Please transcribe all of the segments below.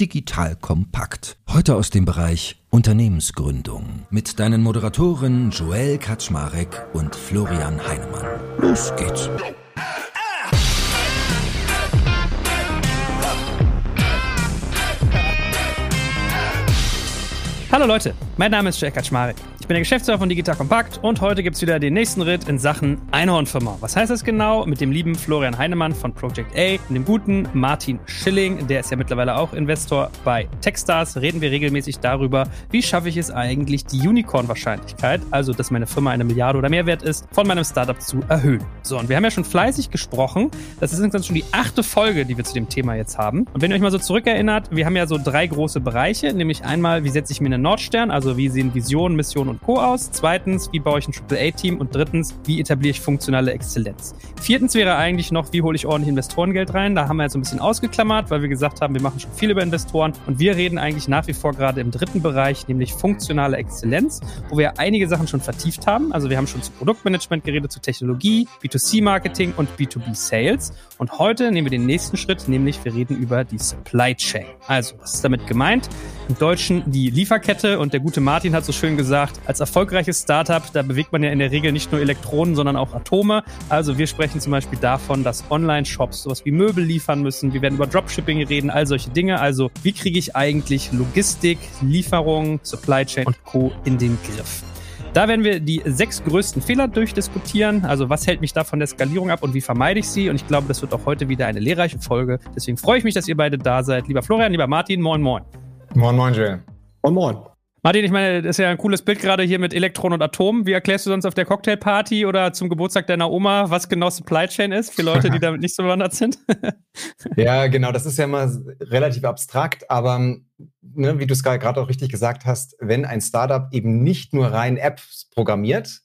Digital Kompakt. Heute aus dem Bereich Unternehmensgründung mit deinen Moderatoren Joel Kaczmarek und Florian Heinemann. Los geht's. Hallo Leute, mein Name ist Jack Kaczmarek. Ich bin der Geschäftsführer von Digital Compact und heute gibt es wieder den nächsten Ritt in Sachen Einhornfirma. Was heißt das genau? Mit dem lieben Florian Heinemann von Project A und dem guten Martin Schilling, der ist ja mittlerweile auch Investor bei Techstars, reden wir regelmäßig darüber, wie schaffe ich es eigentlich, die Unicorn-Wahrscheinlichkeit, also dass meine Firma eine Milliarde oder mehr wert ist, von meinem Startup zu erhöhen. So, und wir haben ja schon fleißig gesprochen. Das ist insgesamt schon die achte Folge, die wir zu dem Thema jetzt haben. Und wenn ihr euch mal so zurückerinnert, wir haben ja so drei große Bereiche, nämlich einmal, wie setze ich mir einen Nordstern, also wie sehen Visionen, Missionen und und Co. aus? Zweitens, wie baue ich ein AAA-Team? Und drittens, wie etabliere ich funktionale Exzellenz? Viertens wäre eigentlich noch, wie hole ich ordentlich Investorengeld rein? Da haben wir jetzt ein bisschen ausgeklammert, weil wir gesagt haben, wir machen schon viel über Investoren und wir reden eigentlich nach wie vor gerade im dritten Bereich, nämlich funktionale Exzellenz, wo wir einige Sachen schon vertieft haben. Also wir haben schon zu Produktmanagement geredet, zu Technologie, B2C-Marketing und B2B-Sales. Und heute nehmen wir den nächsten Schritt, nämlich wir reden über die Supply Chain. Also, was ist damit gemeint? Deutschen die Lieferkette und der gute Martin hat so schön gesagt, als erfolgreiches Startup, da bewegt man ja in der Regel nicht nur Elektronen, sondern auch Atome. Also wir sprechen zum Beispiel davon, dass Online-Shops sowas wie Möbel liefern müssen. Wir werden über Dropshipping reden, all solche Dinge. Also wie kriege ich eigentlich Logistik, Lieferung, Supply Chain und Co. in den Griff? Da werden wir die sechs größten Fehler durchdiskutieren. Also was hält mich da von der Skalierung ab und wie vermeide ich sie? Und ich glaube, das wird auch heute wieder eine lehrreiche Folge. Deswegen freue ich mich, dass ihr beide da seid. Lieber Florian, lieber Martin, moin, moin. Moin, moin, Joel. Moin, moin. Martin, ich meine, das ist ja ein cooles Bild gerade hier mit Elektron und Atom. Wie erklärst du sonst auf der Cocktailparty oder zum Geburtstag deiner Oma, was genau Supply Chain ist, für Leute, die damit nicht so bewandert sind? ja, genau, das ist ja mal relativ abstrakt, aber ne, wie du es gerade auch richtig gesagt hast, wenn ein Startup eben nicht nur rein Apps programmiert,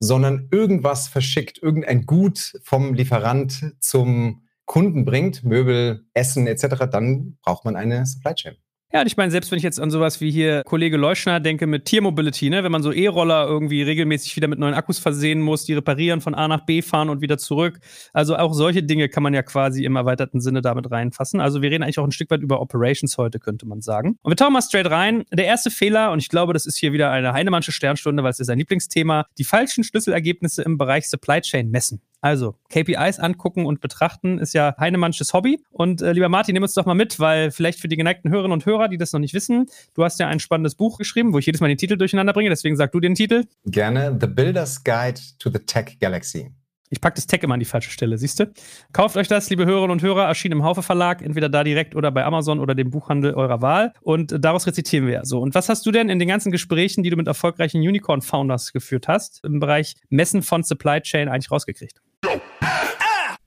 sondern irgendwas verschickt, irgendein Gut vom Lieferant zum Kunden bringt, Möbel, Essen etc., dann braucht man eine Supply Chain. Ja, und ich meine, selbst wenn ich jetzt an sowas wie hier Kollege Leuschner denke mit Tiermobility, ne, wenn man so E-Roller irgendwie regelmäßig wieder mit neuen Akkus versehen muss, die reparieren, von A nach B fahren und wieder zurück. Also auch solche Dinge kann man ja quasi im erweiterten Sinne damit reinfassen. Also wir reden eigentlich auch ein Stück weit über Operations heute, könnte man sagen. Und wir tauchen mal straight rein. Der erste Fehler, und ich glaube, das ist hier wieder eine Heinemannsche Sternstunde, weil es ist sein Lieblingsthema, die falschen Schlüsselergebnisse im Bereich Supply Chain messen. Also, KPIs angucken und betrachten ist ja Heinemannsches Hobby. Und äh, lieber Martin, nimm uns doch mal mit, weil vielleicht für die geneigten Hörerinnen und Hörer, die das noch nicht wissen, du hast ja ein spannendes Buch geschrieben, wo ich jedes Mal den Titel durcheinander bringe. Deswegen sag du den Titel. Gerne. The Builder's Guide to the Tech Galaxy. Ich packe das Tech immer an die falsche Stelle, siehst du? Kauft euch das, liebe Hörerinnen und Hörer, erschien im Haufe Verlag, entweder da direkt oder bei Amazon oder dem Buchhandel eurer Wahl. Und äh, daraus rezitieren wir. So, und was hast du denn in den ganzen Gesprächen, die du mit erfolgreichen Unicorn-Founders geführt hast, im Bereich Messen von Supply Chain eigentlich rausgekriegt?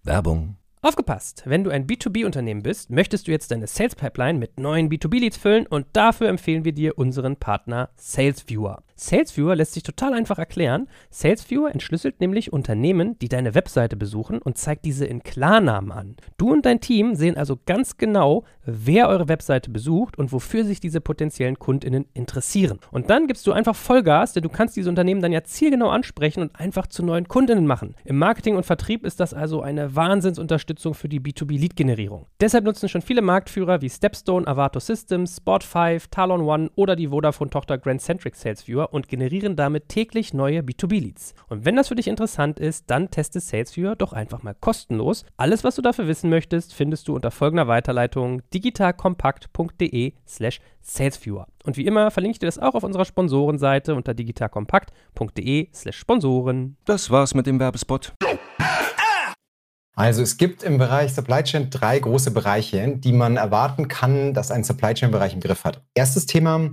Werbung. Aufgepasst! Wenn du ein B2B-Unternehmen bist, möchtest du jetzt deine Sales Pipeline mit neuen B2B-Leads füllen und dafür empfehlen wir dir unseren Partner SalesViewer. SalesViewer lässt sich total einfach erklären. SalesViewer entschlüsselt nämlich Unternehmen, die deine Webseite besuchen und zeigt diese in Klarnamen an. Du und dein Team sehen also ganz genau, wer eure Webseite besucht und wofür sich diese potenziellen KundInnen interessieren. Und dann gibst du einfach Vollgas, denn du kannst diese Unternehmen dann ja zielgenau ansprechen und einfach zu neuen KundInnen machen. Im Marketing und Vertrieb ist das also eine Wahnsinnsunterstützung für die B2B-Lead-Generierung. Deshalb nutzen schon viele Marktführer wie Stepstone, Avato Systems, Spot5, Talon One oder die Vodafone-Tochter Grand Centric SalesViewer und generieren damit täglich neue B2B-Leads. Und wenn das für dich interessant ist, dann teste SalesViewer doch einfach mal kostenlos. Alles, was du dafür wissen möchtest, findest du unter folgender Weiterleitung digitalkompakt.de slash salesviewer. Und wie immer verlinke ich dir das auch auf unserer Sponsorenseite unter digitalkompakt.de slash Sponsoren. Das war's mit dem Werbespot. Also es gibt im Bereich Supply Chain drei große Bereiche, die man erwarten kann, dass ein Supply Chain Bereich im Griff hat. Erstes Thema,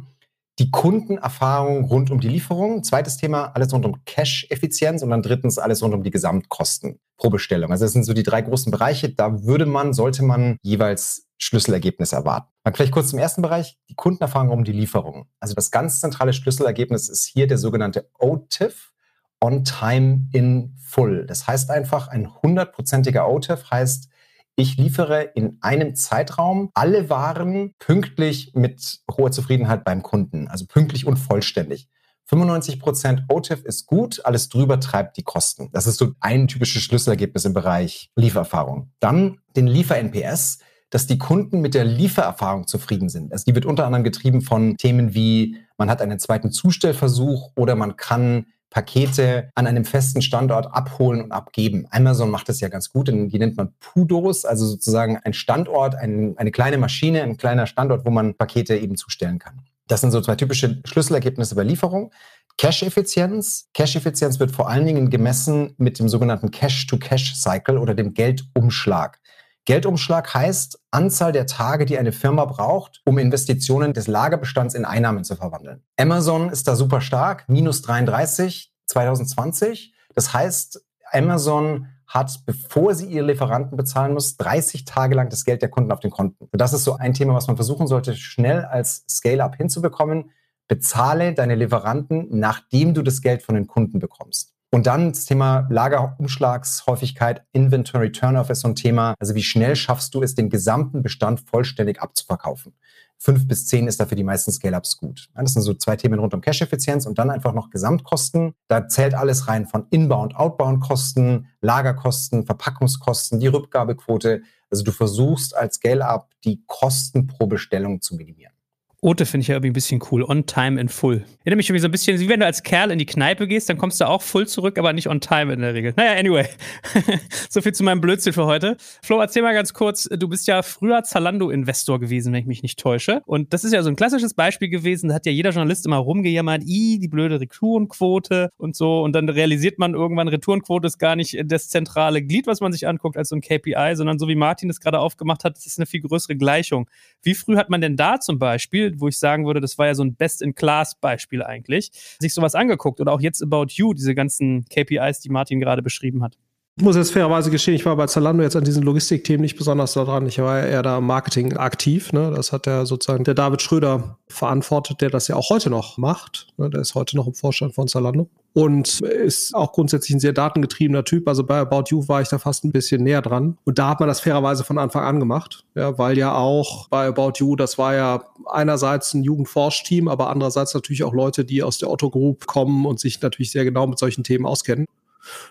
die Kundenerfahrung rund um die Lieferung. Zweites Thema, alles rund um Cash-Effizienz. Und dann drittens, alles rund um die Gesamtkosten pro Bestellung. Also das sind so die drei großen Bereiche. Da würde man, sollte man jeweils Schlüsselergebnisse erwarten. Dann vielleicht kurz zum ersten Bereich, die Kundenerfahrung um die Lieferung. Also das ganz zentrale Schlüsselergebnis ist hier der sogenannte OTIF, On Time in Full. Das heißt einfach, ein hundertprozentiger OTIF heißt, ich liefere in einem Zeitraum alle Waren pünktlich mit hoher Zufriedenheit beim Kunden, also pünktlich und vollständig. 95% OTIF ist gut, alles drüber treibt die Kosten. Das ist so ein typisches Schlüsselergebnis im Bereich Liefererfahrung. Dann den Liefer-NPS. dass die Kunden mit der Liefererfahrung zufrieden sind. Also die wird unter anderem getrieben von Themen wie, man hat einen zweiten Zustellversuch oder man kann Pakete an einem festen Standort abholen und abgeben. Amazon macht das ja ganz gut, die nennt man Pudos, also sozusagen ein Standort, ein, eine kleine Maschine, ein kleiner Standort, wo man Pakete eben zustellen kann. Das sind so zwei typische Schlüsselergebnisse bei Lieferung. Cash-Effizienz. Cash-Effizienz wird vor allen Dingen gemessen mit dem sogenannten Cash-to-Cash-Cycle oder dem Geldumschlag. Geldumschlag heißt Anzahl der Tage, die eine Firma braucht, um Investitionen des Lagerbestands in Einnahmen zu verwandeln. Amazon ist da super stark, minus 33 2020. Das heißt, Amazon hat, bevor sie ihre Lieferanten bezahlen muss, 30 Tage lang das Geld der Kunden auf den Konten. Und das ist so ein Thema, was man versuchen sollte, schnell als Scale-up hinzubekommen. Bezahle deine Lieferanten, nachdem du das Geld von den Kunden bekommst. Und dann das Thema Lagerumschlagshäufigkeit, Inventory Turnover ist so ein Thema. Also wie schnell schaffst du es, den gesamten Bestand vollständig abzuverkaufen? Fünf bis zehn ist dafür die meisten Scale-Ups gut. Das sind so zwei Themen rund um Cash-Effizienz und dann einfach noch Gesamtkosten. Da zählt alles rein von Inbound, Outbound-Kosten, Lagerkosten, Verpackungskosten, die Rückgabequote. Also du versuchst als Scale-Up die Kosten pro Bestellung zu minimieren. Ote finde ich ja irgendwie ein bisschen cool. On time in full. Erinnere mich irgendwie so ein bisschen, wie wenn du als Kerl in die Kneipe gehst, dann kommst du auch full zurück, aber nicht on time in der Regel. Naja, anyway. so viel zu meinem Blödsinn für heute. Flo, erzähl mal ganz kurz, du bist ja früher Zalando-Investor gewesen, wenn ich mich nicht täusche. Und das ist ja so ein klassisches Beispiel gewesen, da hat ja jeder Journalist immer rumgejammert, i, die blöde Retourenquote und so. Und dann realisiert man irgendwann, Retourenquote ist gar nicht das zentrale Glied, was man sich anguckt als so ein KPI, sondern so wie Martin das gerade aufgemacht hat, das ist eine viel größere Gleichung. Wie früh hat man denn da zum Beispiel wo ich sagen würde, das war ja so ein Best-in-Class-Beispiel eigentlich, sich sowas angeguckt oder auch jetzt About You, diese ganzen KPIs, die Martin gerade beschrieben hat. Ich muss jetzt fairerweise gestehen, ich war bei Zalando jetzt an diesen Logistikthemen nicht besonders daran. Ich war eher da Marketing aktiv. Ne? Das hat ja sozusagen der David Schröder verantwortet, der das ja auch heute noch macht. Ne? Der ist heute noch im Vorstand von Zalando und ist auch grundsätzlich ein sehr datengetriebener Typ. Also bei About You war ich da fast ein bisschen näher dran. Und da hat man das fairerweise von Anfang an gemacht. Ja, weil ja auch bei About You, das war ja einerseits ein Jugendforschteam, aber andererseits natürlich auch Leute, die aus der Otto Group kommen und sich natürlich sehr genau mit solchen Themen auskennen.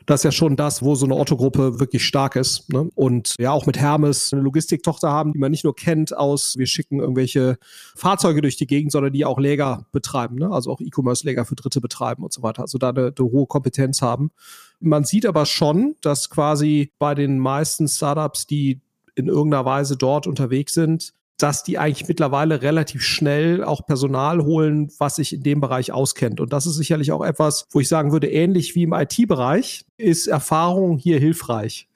Das ist ja schon das, wo so eine Otto-Gruppe wirklich stark ist. Ne? Und ja, auch mit Hermes eine Logistiktochter haben, die man nicht nur kennt aus, wir schicken irgendwelche Fahrzeuge durch die Gegend, sondern die auch Läger betreiben, ne? also auch E-Commerce-Läger für Dritte betreiben und so weiter. Also da eine, eine hohe Kompetenz haben. Man sieht aber schon, dass quasi bei den meisten Startups, die in irgendeiner Weise dort unterwegs sind, dass die eigentlich mittlerweile relativ schnell auch Personal holen, was sich in dem Bereich auskennt. Und das ist sicherlich auch etwas, wo ich sagen würde, ähnlich wie im IT-Bereich ist Erfahrung hier hilfreich.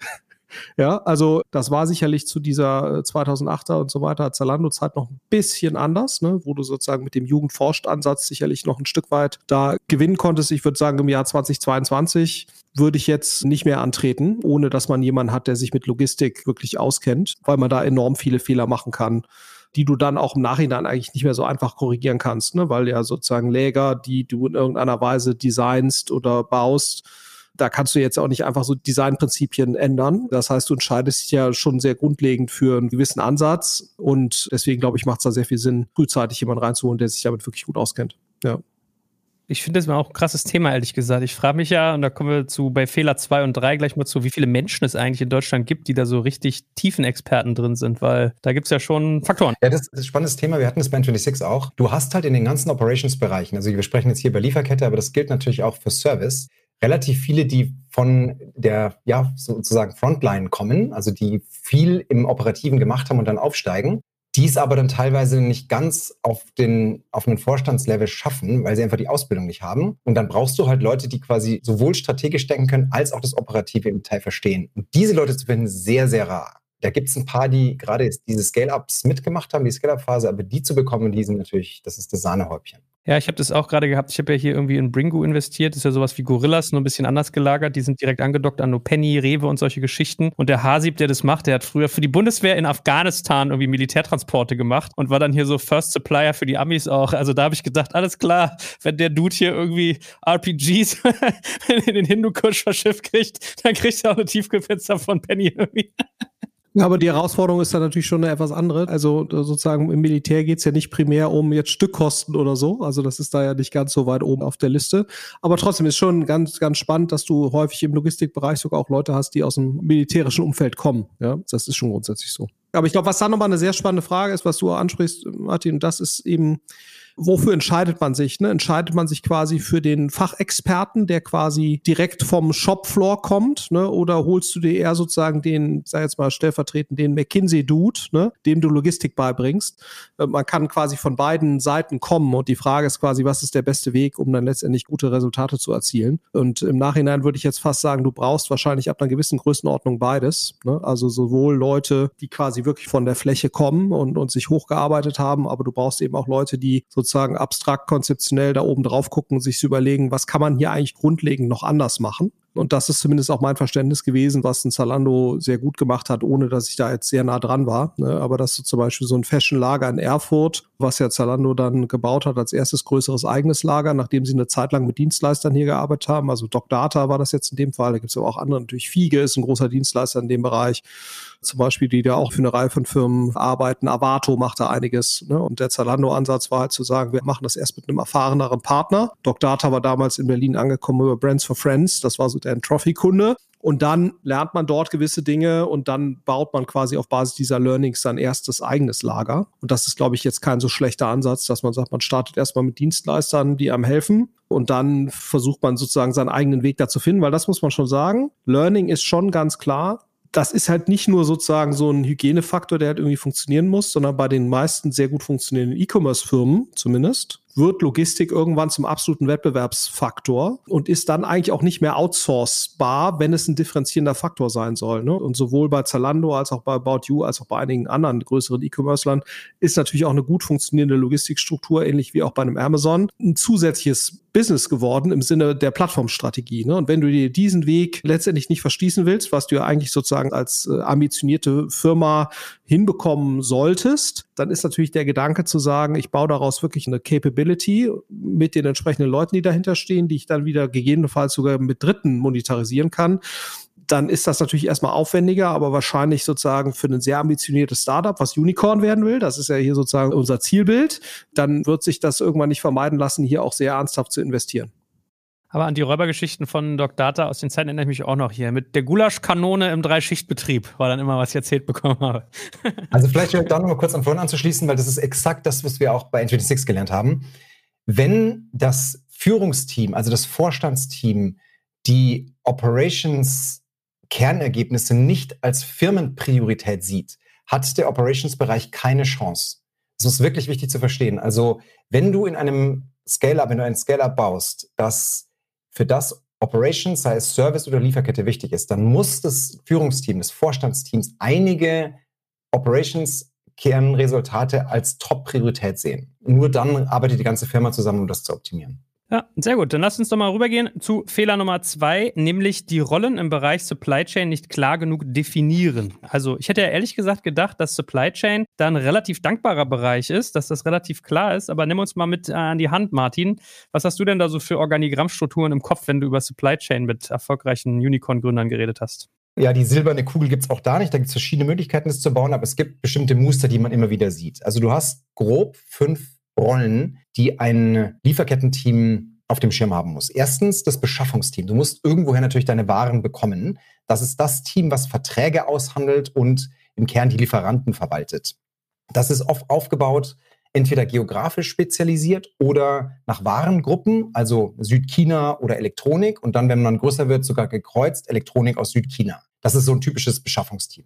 Ja, also das war sicherlich zu dieser 2008er äh, und so weiter Zalando-Zeit noch ein bisschen anders, ne, wo du sozusagen mit dem Jugendforscht-Ansatz sicherlich noch ein Stück weit da gewinnen konntest. Ich würde sagen, im Jahr 2022 würde ich jetzt nicht mehr antreten, ohne dass man jemanden hat, der sich mit Logistik wirklich auskennt, weil man da enorm viele Fehler machen kann die du dann auch im Nachhinein eigentlich nicht mehr so einfach korrigieren kannst, ne? weil ja sozusagen Läger, die du in irgendeiner Weise designst oder baust, da kannst du jetzt auch nicht einfach so Designprinzipien ändern. Das heißt, du entscheidest dich ja schon sehr grundlegend für einen gewissen Ansatz und deswegen glaube ich, macht es da sehr viel Sinn, frühzeitig jemanden reinzuholen, der sich damit wirklich gut auskennt. Ja. Ich finde das mal auch ein krasses Thema, ehrlich gesagt. Ich frage mich ja, und da kommen wir zu bei Fehler 2 und 3 gleich mal zu, wie viele Menschen es eigentlich in Deutschland gibt, die da so richtig tiefen Experten drin sind, weil da gibt es ja schon Faktoren. Ja, das ist ein spannendes Thema. Wir hatten das bei N26 auch. Du hast halt in den ganzen Operations-Bereichen, also wir sprechen jetzt hier über Lieferkette, aber das gilt natürlich auch für Service, relativ viele, die von der, ja, sozusagen Frontline kommen, also die viel im Operativen gemacht haben und dann aufsteigen, die es aber dann teilweise nicht ganz auf den, auf einen Vorstandslevel schaffen, weil sie einfach die Ausbildung nicht haben. Und dann brauchst du halt Leute, die quasi sowohl strategisch denken können, als auch das Operative im Teil verstehen. Und diese Leute zu finden, sehr, sehr rar. Da gibt es ein paar, die gerade diese Scale-Ups mitgemacht haben, die Scale-Up-Phase, aber die zu bekommen, die sind natürlich, das ist das Sahnehäubchen. Ja, ich habe das auch gerade gehabt. Ich habe ja hier irgendwie in Bringo investiert. Das ist ja sowas wie Gorillas, nur ein bisschen anders gelagert. Die sind direkt angedockt an Penny, Rewe und solche Geschichten. Und der Hasib, der das macht, der hat früher für die Bundeswehr in Afghanistan irgendwie Militärtransporte gemacht und war dann hier so First Supplier für die Amis auch. Also da habe ich gedacht, alles klar, wenn der Dude hier irgendwie RPGs in den Hindukusch verschifft kriegt, dann kriegt er auch eine Tiefkühlpizza von Penny irgendwie. Aber die Herausforderung ist dann natürlich schon eine etwas andere. Also sozusagen im Militär geht's ja nicht primär um jetzt Stückkosten oder so. Also das ist da ja nicht ganz so weit oben auf der Liste. Aber trotzdem ist schon ganz, ganz spannend, dass du häufig im Logistikbereich sogar auch Leute hast, die aus dem militärischen Umfeld kommen. Ja, das ist schon grundsätzlich so. Aber ich glaube, was da nochmal eine sehr spannende Frage ist, was du ansprichst, Martin, das ist eben, wofür entscheidet man sich? Ne? Entscheidet man sich quasi für den Fachexperten, der quasi direkt vom Shopfloor kommt, ne? oder holst du dir eher sozusagen den, sag jetzt mal stellvertretend, den McKinsey-Dude, ne? dem du Logistik beibringst? Äh, man kann quasi von beiden Seiten kommen und die Frage ist quasi, was ist der beste Weg, um dann letztendlich gute Resultate zu erzielen? Und im Nachhinein würde ich jetzt fast sagen, du brauchst wahrscheinlich ab einer gewissen Größenordnung beides. Ne? Also sowohl Leute, die quasi wirklich von der Fläche kommen und, und sich hochgearbeitet haben, aber du brauchst eben auch Leute, die so sozusagen abstrakt konzeptionell da oben drauf gucken, sich zu überlegen, was kann man hier eigentlich grundlegend noch anders machen. Und das ist zumindest auch mein Verständnis gewesen, was ein Zalando sehr gut gemacht hat, ohne dass ich da jetzt sehr nah dran war. Ne? Aber dass du zum Beispiel so ein Fashion-Lager in Erfurt, was ja Zalando dann gebaut hat als erstes größeres eigenes Lager, nachdem sie eine Zeit lang mit Dienstleistern hier gearbeitet haben. Also Doc Data war das jetzt in dem Fall. Da gibt es aber auch andere. Natürlich Fiege ist ein großer Dienstleister in dem Bereich zum Beispiel, die da auch für eine Reihe von Firmen arbeiten. Avato macht da einiges. Ne? Und der Zalando-Ansatz war halt zu sagen, wir machen das erst mit einem erfahreneren Partner. Doc Data war damals in Berlin angekommen über Brands for Friends. Das war so der Trophy-Kunde. Und dann lernt man dort gewisse Dinge und dann baut man quasi auf Basis dieser Learnings sein erstes eigenes Lager. Und das ist, glaube ich, jetzt kein so schlechter Ansatz, dass man sagt, man startet erstmal mit Dienstleistern, die einem helfen. Und dann versucht man sozusagen seinen eigenen Weg da zu finden, weil das muss man schon sagen. Learning ist schon ganz klar das ist halt nicht nur sozusagen so ein Hygienefaktor, der halt irgendwie funktionieren muss, sondern bei den meisten sehr gut funktionierenden E-Commerce-Firmen zumindest wird Logistik irgendwann zum absoluten Wettbewerbsfaktor und ist dann eigentlich auch nicht mehr outsourcebar, wenn es ein differenzierender Faktor sein soll. Ne? Und sowohl bei Zalando als auch bei About You als auch bei einigen anderen größeren E-Commerce-Lern ist natürlich auch eine gut funktionierende Logistikstruktur, ähnlich wie auch bei einem Amazon, ein zusätzliches Business geworden im Sinne der Plattformstrategie. Ne? Und wenn du dir diesen Weg letztendlich nicht verschließen willst, was du ja eigentlich sozusagen als äh, ambitionierte Firma hinbekommen solltest, dann ist natürlich der Gedanke zu sagen, ich baue daraus wirklich eine Capability mit den entsprechenden Leuten, die dahinter stehen, die ich dann wieder gegebenenfalls sogar mit Dritten monetarisieren kann dann ist das natürlich erstmal aufwendiger, aber wahrscheinlich sozusagen für ein sehr ambitioniertes Startup, was Unicorn werden will, das ist ja hier sozusagen unser Zielbild, dann wird sich das irgendwann nicht vermeiden lassen, hier auch sehr ernsthaft zu investieren. Aber an die Räubergeschichten von Doc Data aus den Zeiten erinnere ich mich auch noch hier. Mit der Gulaschkanone im Dreischichtbetrieb war dann immer, was ich erzählt bekommen habe. also vielleicht da noch mal kurz am Vorhin anzuschließen, weil das ist exakt das, was wir auch bei N26 gelernt haben. Wenn das Führungsteam, also das Vorstandsteam, die Operations-Kernergebnisse nicht als Firmenpriorität sieht, hat der Operations-Bereich keine Chance. Das ist wirklich wichtig zu verstehen. Also wenn du in einem Scale-Up, wenn du ein Scale-Up baust, das für das Operations, sei es Service oder Lieferkette wichtig ist, dann muss das Führungsteam, das Vorstandsteams einige Operations-Kernresultate als Top-Priorität sehen. Nur dann arbeitet die ganze Firma zusammen, um das zu optimieren. Ja, sehr gut. Dann lass uns doch mal rübergehen zu Fehler Nummer zwei, nämlich die Rollen im Bereich Supply Chain nicht klar genug definieren. Also ich hätte ja ehrlich gesagt gedacht, dass Supply Chain da ein relativ dankbarer Bereich ist, dass das relativ klar ist. Aber nimm uns mal mit äh, an die Hand, Martin. Was hast du denn da so für Organigrammstrukturen im Kopf, wenn du über Supply Chain mit erfolgreichen Unicorn-Gründern geredet hast? Ja, die silberne Kugel gibt es auch da nicht. Da gibt es verschiedene Möglichkeiten, das zu bauen, aber es gibt bestimmte Muster, die man immer wieder sieht. Also du hast grob fünf Rollen, die ein Lieferkettenteam auf dem Schirm haben muss. Erstens das Beschaffungsteam. Du musst irgendwoher natürlich deine Waren bekommen. Das ist das Team, was Verträge aushandelt und im Kern die Lieferanten verwaltet. Das ist oft aufgebaut, entweder geografisch spezialisiert oder nach Warengruppen, also Südchina oder Elektronik und dann, wenn man größer wird, sogar gekreuzt Elektronik aus Südchina. Das ist so ein typisches Beschaffungsteam.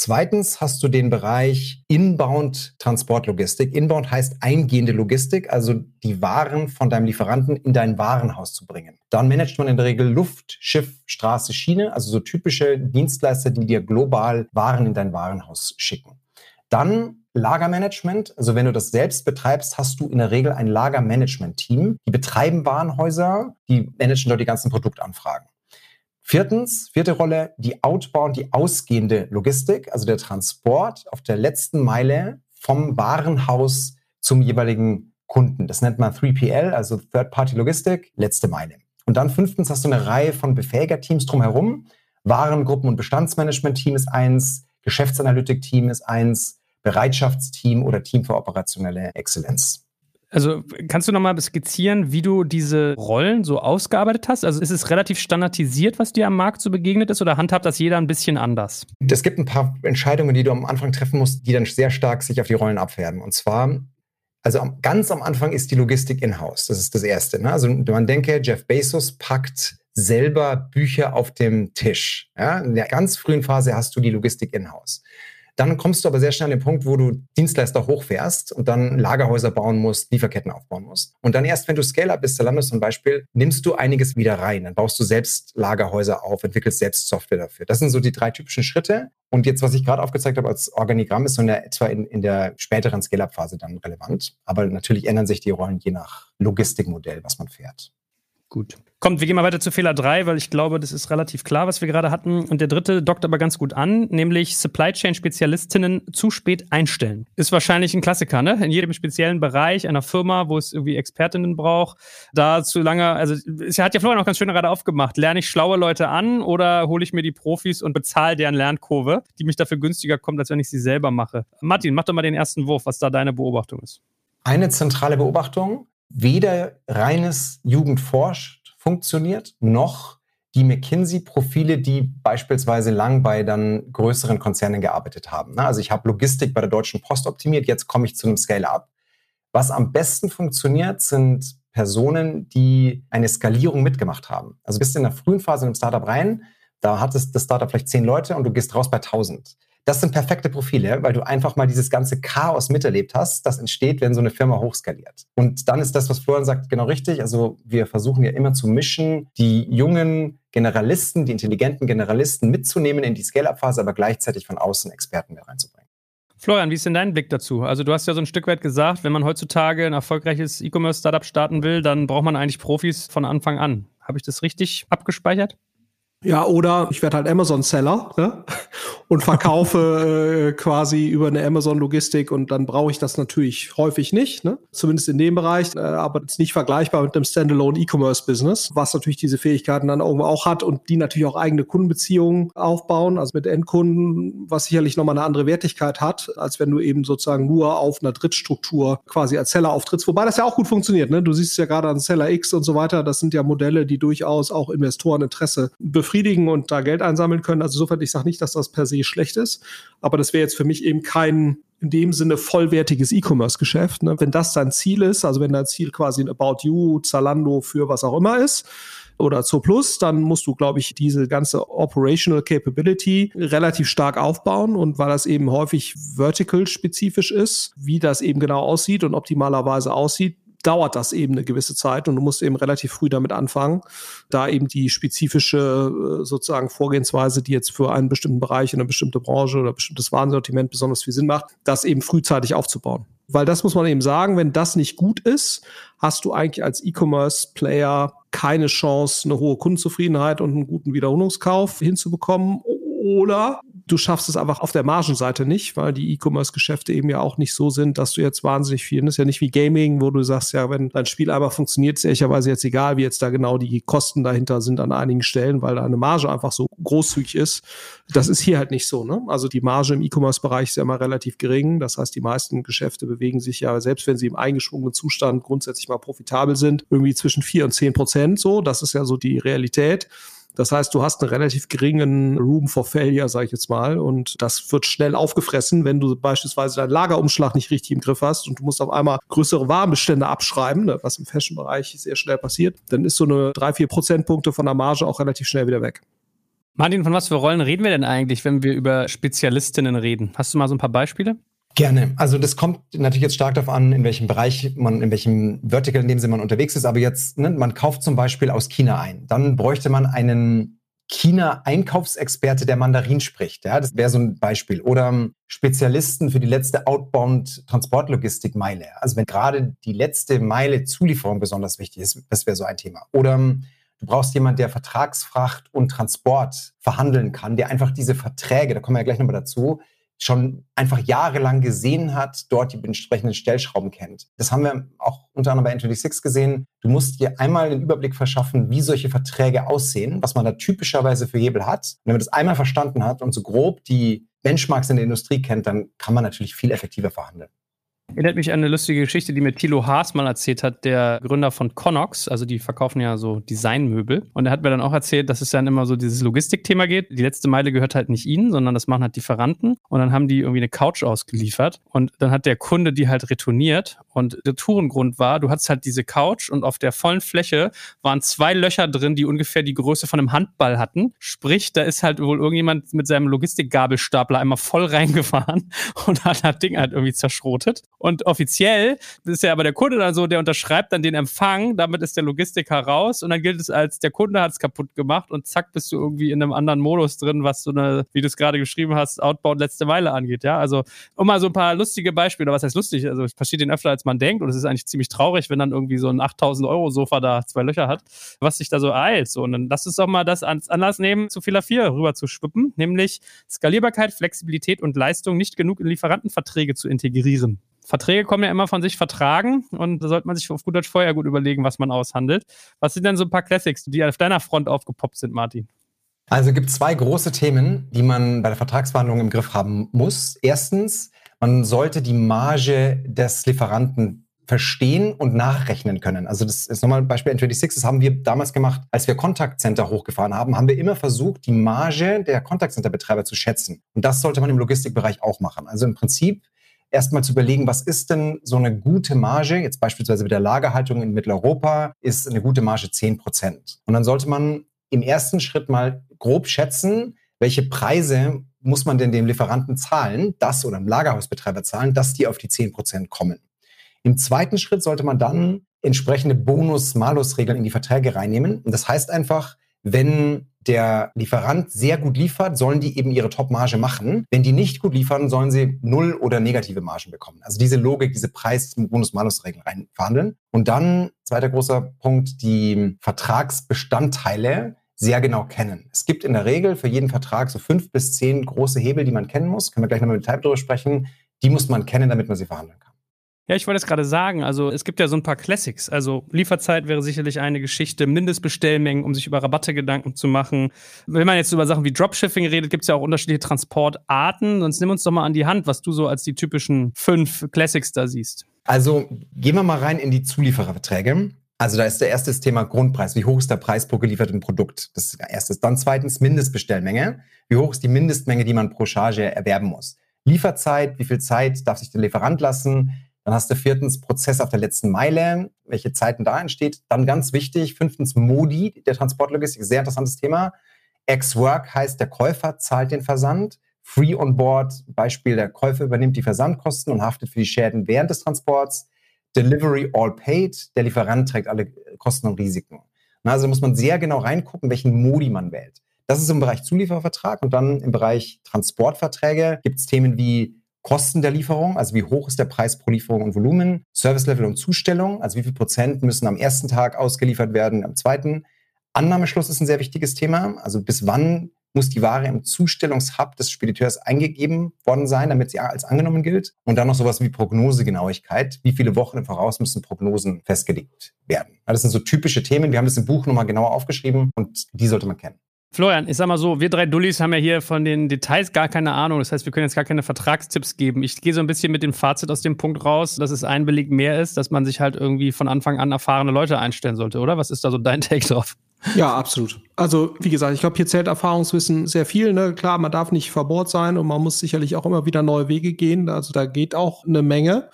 Zweitens hast du den Bereich Inbound Transportlogistik. Inbound heißt eingehende Logistik, also die Waren von deinem Lieferanten in dein Warenhaus zu bringen. Dann managt man in der Regel Luft, Schiff, Straße, Schiene, also so typische Dienstleister, die dir global Waren in dein Warenhaus schicken. Dann Lagermanagement. Also wenn du das selbst betreibst, hast du in der Regel ein Lagermanagement-Team. Die betreiben Warenhäuser, die managen dort die ganzen Produktanfragen. Viertens, vierte Rolle, die outbound, die ausgehende Logistik, also der Transport auf der letzten Meile vom Warenhaus zum jeweiligen Kunden. Das nennt man 3PL, also Third-Party-Logistik, letzte Meile. Und dann fünftens hast du eine Reihe von Befähigerteams drumherum. Warengruppen- und Bestandsmanagement-Team ist eins, Geschäftsanalytik-Team ist eins, Bereitschaftsteam oder Team für operationelle Exzellenz. Also kannst du nochmal skizzieren, wie du diese Rollen so ausgearbeitet hast? Also ist es relativ standardisiert, was dir am Markt so begegnet ist oder handhabt das jeder ein bisschen anders? Es gibt ein paar Entscheidungen, die du am Anfang treffen musst, die dann sehr stark sich auf die Rollen abfärben. Und zwar, also ganz am Anfang ist die Logistik in-house. Das ist das Erste. Ne? Also man denke, Jeff Bezos packt selber Bücher auf dem Tisch. Ja? In der ganz frühen Phase hast du die Logistik in-house. Dann kommst du aber sehr schnell an den Punkt, wo du Dienstleister hochfährst und dann Lagerhäuser bauen musst, Lieferketten aufbauen musst. Und dann erst, wenn du Scale-Up bist, Zalando zum Beispiel, nimmst du einiges wieder rein. Dann baust du selbst Lagerhäuser auf, entwickelst selbst Software dafür. Das sind so die drei typischen Schritte. Und jetzt, was ich gerade aufgezeigt habe als Organigramm, ist so in der, etwa in, in der späteren Scale-Up-Phase dann relevant. Aber natürlich ändern sich die Rollen je nach Logistikmodell, was man fährt. Gut. Kommt, wir gehen mal weiter zu Fehler 3, weil ich glaube, das ist relativ klar, was wir gerade hatten. Und der dritte dockt aber ganz gut an, nämlich Supply Chain Spezialistinnen zu spät einstellen. Ist wahrscheinlich ein Klassiker, ne? In jedem speziellen Bereich einer Firma, wo es irgendwie Expertinnen braucht, da zu lange, also es hat ja Florian auch ganz schön gerade aufgemacht. Lerne ich schlaue Leute an oder hole ich mir die Profis und bezahle deren Lernkurve, die mich dafür günstiger kommt, als wenn ich sie selber mache? Martin, mach doch mal den ersten Wurf, was da deine Beobachtung ist. Eine zentrale Beobachtung, weder reines Jugendforscht funktioniert, noch die McKinsey-Profile, die beispielsweise lang bei dann größeren Konzernen gearbeitet haben. Also ich habe Logistik bei der Deutschen Post optimiert, jetzt komme ich zu einem Scale-up. Was am besten funktioniert, sind Personen, die eine Skalierung mitgemacht haben. Also bist in der frühen Phase in einem Startup rein, da hat das Startup vielleicht zehn Leute und du gehst raus bei 1000. Das sind perfekte Profile, weil du einfach mal dieses ganze Chaos miterlebt hast, das entsteht, wenn so eine Firma hochskaliert. Und dann ist das, was Florian sagt, genau richtig. Also wir versuchen ja immer zu mischen, die jungen Generalisten, die intelligenten Generalisten mitzunehmen in die Scale-Up-Phase, aber gleichzeitig von außen Experten mehr reinzubringen. Florian, wie ist denn dein Blick dazu? Also du hast ja so ein Stück weit gesagt, wenn man heutzutage ein erfolgreiches E-Commerce-Startup starten will, dann braucht man eigentlich Profis von Anfang an. Habe ich das richtig abgespeichert? Ja, oder ich werde halt Amazon-Seller ne? und verkaufe äh, quasi über eine Amazon-Logistik und dann brauche ich das natürlich häufig nicht, ne? zumindest in dem Bereich, äh, aber ist nicht vergleichbar mit einem Standalone E-Commerce-Business, was natürlich diese Fähigkeiten dann irgendwo auch hat und die natürlich auch eigene Kundenbeziehungen aufbauen, also mit Endkunden, was sicherlich nochmal eine andere Wertigkeit hat, als wenn du eben sozusagen nur auf einer Drittstruktur quasi als Seller auftrittst, wobei das ja auch gut funktioniert. Ne? Du siehst es ja gerade an Seller X und so weiter, das sind ja Modelle, die durchaus auch Investoreninteresse befriedigen befriedigen und da Geld einsammeln können. Also insofern, ich sage nicht, dass das per se schlecht ist, aber das wäre jetzt für mich eben kein in dem Sinne vollwertiges E-Commerce-Geschäft. Ne? Wenn das dein Ziel ist, also wenn dein Ziel quasi ein About You, Zalando für was auch immer ist, oder Zo Plus, dann musst du, glaube ich, diese ganze Operational Capability relativ stark aufbauen und weil das eben häufig vertical-spezifisch ist, wie das eben genau aussieht und optimalerweise aussieht, dauert das eben eine gewisse Zeit und du musst eben relativ früh damit anfangen, da eben die spezifische äh, sozusagen Vorgehensweise, die jetzt für einen bestimmten Bereich, eine bestimmte Branche oder bestimmtes Warensortiment besonders viel Sinn macht, das eben frühzeitig aufzubauen. Weil das muss man eben sagen, wenn das nicht gut ist, hast du eigentlich als E-Commerce-Player keine Chance, eine hohe Kundenzufriedenheit und einen guten Wiederholungskauf hinzubekommen. Oder du schaffst es einfach auf der Margenseite nicht, weil die E-Commerce-Geschäfte eben ja auch nicht so sind, dass du jetzt wahnsinnig viel, das ist ja nicht wie Gaming, wo du sagst, ja, wenn dein Spiel einfach funktioniert, ist ehrlicherweise jetzt egal, wie jetzt da genau die Kosten dahinter sind an einigen Stellen, weil deine Marge einfach so großzügig ist. Das ist hier halt nicht so, ne? Also die Marge im E-Commerce-Bereich ist ja immer relativ gering. Das heißt, die meisten Geschäfte bewegen sich ja, selbst wenn sie im eingeschwungenen Zustand grundsätzlich mal profitabel sind, irgendwie zwischen vier und zehn Prozent so. Das ist ja so die Realität. Das heißt, du hast einen relativ geringen Room for Failure, sage ich jetzt mal, und das wird schnell aufgefressen, wenn du beispielsweise deinen Lagerumschlag nicht richtig im Griff hast und du musst auf einmal größere Warenbestände abschreiben, ne, was im Fashion-Bereich sehr schnell passiert, dann ist so eine drei, vier Prozentpunkte von der Marge auch relativ schnell wieder weg. Martin, von was für Rollen reden wir denn eigentlich, wenn wir über Spezialistinnen reden? Hast du mal so ein paar Beispiele? Gerne. Also das kommt natürlich jetzt stark darauf an, in welchem Bereich man, in welchem Vertical in dem Sinne man unterwegs ist. Aber jetzt, ne, man kauft zum Beispiel aus China ein. Dann bräuchte man einen China-Einkaufsexperte, der Mandarin spricht. Ja, das wäre so ein Beispiel. Oder Spezialisten für die letzte Outbound-Transportlogistik-Meile. Also wenn gerade die letzte Meile Zulieferung besonders wichtig ist, das wäre so ein Thema. Oder Du brauchst jemanden, der Vertragsfracht und Transport verhandeln kann, der einfach diese Verträge, da kommen wir ja gleich nochmal dazu, schon einfach jahrelang gesehen hat, dort die entsprechenden Stellschrauben kennt. Das haben wir auch unter anderem bei N26 gesehen. Du musst dir einmal einen Überblick verschaffen, wie solche Verträge aussehen, was man da typischerweise für Hebel hat. Und wenn man das einmal verstanden hat und so grob die Benchmarks in der Industrie kennt, dann kann man natürlich viel effektiver verhandeln. Erinnert mich an eine lustige Geschichte, die mir Thilo Haas mal erzählt hat, der Gründer von Connox. Also die verkaufen ja so Designmöbel. Und er hat mir dann auch erzählt, dass es dann immer so dieses Logistikthema geht. Die letzte Meile gehört halt nicht ihnen, sondern das machen halt Lieferanten. Und dann haben die irgendwie eine Couch ausgeliefert. Und dann hat der Kunde die halt retourniert. Und der Tourengrund war, du hattest halt diese Couch und auf der vollen Fläche waren zwei Löcher drin, die ungefähr die Größe von einem Handball hatten. Sprich, da ist halt wohl irgendjemand mit seinem Logistikgabelstapler einmal voll reingefahren und hat das Ding halt irgendwie zerschrotet. Und offiziell ist ja aber der Kunde dann so, der unterschreibt dann den Empfang, damit ist der Logistiker raus und dann gilt es als, der Kunde hat es kaputt gemacht und zack, bist du irgendwie in einem anderen Modus drin, was so eine, wie du es gerade geschrieben hast, Outbound letzte Meile angeht, ja. Also, um mal so ein paar lustige Beispiele, was heißt lustig? Also, es passiert den öfter, als man denkt und es ist eigentlich ziemlich traurig, wenn dann irgendwie so ein 8000 Euro Sofa da zwei Löcher hat, was sich da so eilt. So, und dann lass uns doch mal das als Anlass nehmen, zu Fehler 4 rüber zu schwippen, nämlich Skalierbarkeit, Flexibilität und Leistung nicht genug in Lieferantenverträge zu integrieren. Verträge kommen ja immer von sich vertragen und da sollte man sich auf gut Deutsch vorher gut überlegen, was man aushandelt. Was sind denn so ein paar Classics, die auf deiner Front aufgepoppt sind, Martin? Also gibt zwei große Themen, die man bei der Vertragsverhandlung im Griff haben muss. Erstens, man sollte die Marge des Lieferanten verstehen und nachrechnen können. Also das ist nochmal ein Beispiel N26, das haben wir damals gemacht, als wir Contact Center hochgefahren haben, haben wir immer versucht, die Marge der Contact Center Betreiber zu schätzen. Und das sollte man im Logistikbereich auch machen. Also im Prinzip erstmal zu überlegen, was ist denn so eine gute Marge? Jetzt beispielsweise mit der Lagerhaltung in Mitteleuropa ist eine gute Marge 10 Prozent. Und dann sollte man im ersten Schritt mal grob schätzen, welche Preise muss man denn dem Lieferanten zahlen, das oder dem Lagerhausbetreiber zahlen, dass die auf die 10 Prozent kommen. Im zweiten Schritt sollte man dann entsprechende Bonus-Malus-Regeln in die Verträge reinnehmen. Und das heißt einfach, wenn der Lieferant sehr gut liefert, sollen die eben ihre Top-Marge machen. Wenn die nicht gut liefern, sollen sie null oder negative Margen bekommen. Also diese Logik, diese Preis-Bonus-Malus-Regeln rein verhandeln. Und dann, zweiter großer Punkt, die Vertragsbestandteile sehr genau kennen. Es gibt in der Regel für jeden Vertrag so fünf bis zehn große Hebel, die man kennen muss. Können wir gleich nochmal mit Type darüber sprechen. Die muss man kennen, damit man sie verhandeln kann. Ja, ich wollte es gerade sagen. Also es gibt ja so ein paar Classics. Also Lieferzeit wäre sicherlich eine Geschichte, Mindestbestellmengen, um sich über Rabatte Gedanken zu machen. Wenn man jetzt über Sachen wie Dropshipping redet, gibt es ja auch unterschiedliche Transportarten. Sonst nimm uns doch mal an die Hand, was du so als die typischen fünf Classics da siehst. Also gehen wir mal rein in die Zuliefererverträge. Also da ist der erste Thema Grundpreis. Wie hoch ist der Preis pro geliefertem Produkt? Das ist der erste. Dann zweitens Mindestbestellmenge. Wie hoch ist die Mindestmenge, die man pro Charge erwerben muss? Lieferzeit, wie viel Zeit darf sich der Lieferant lassen? Dann hast du viertens Prozess auf der letzten Meile, welche Zeiten da entsteht. Dann ganz wichtig, fünftens Modi der Transportlogistik, sehr interessantes Thema. Ex-Work heißt, der Käufer zahlt den Versand. Free on Board, Beispiel, der Käufer übernimmt die Versandkosten und haftet für die Schäden während des Transports. Delivery all paid, der Lieferant trägt alle Kosten und Risiken. Also muss man sehr genau reingucken, welchen Modi man wählt. Das ist im Bereich Zuliefervertrag und dann im Bereich Transportverträge gibt es Themen wie Kosten der Lieferung, also wie hoch ist der Preis pro Lieferung und Volumen, Service Level und Zustellung, also wie viel Prozent müssen am ersten Tag ausgeliefert werden, am zweiten. Annahmeschluss ist ein sehr wichtiges Thema, also bis wann muss die Ware im Zustellungshub des Spediteurs eingegeben worden sein, damit sie als angenommen gilt. Und dann noch sowas wie Prognosegenauigkeit. Wie viele Wochen im Voraus müssen Prognosen festgelegt werden? Das sind so typische Themen. Wir haben das im Buch nochmal genauer aufgeschrieben und die sollte man kennen. Florian, ich sag mal so, wir drei Dullis haben ja hier von den Details gar keine Ahnung. Das heißt, wir können jetzt gar keine Vertragstipps geben. Ich gehe so ein bisschen mit dem Fazit aus dem Punkt raus, dass es ein Beleg mehr ist, dass man sich halt irgendwie von Anfang an erfahrene Leute einstellen sollte, oder? Was ist da so dein Take drauf? Ja, absolut. Also, wie gesagt, ich glaube, hier zählt Erfahrungswissen sehr viel. Ne? Klar, man darf nicht verbohrt sein und man muss sicherlich auch immer wieder neue Wege gehen. Also, da geht auch eine Menge.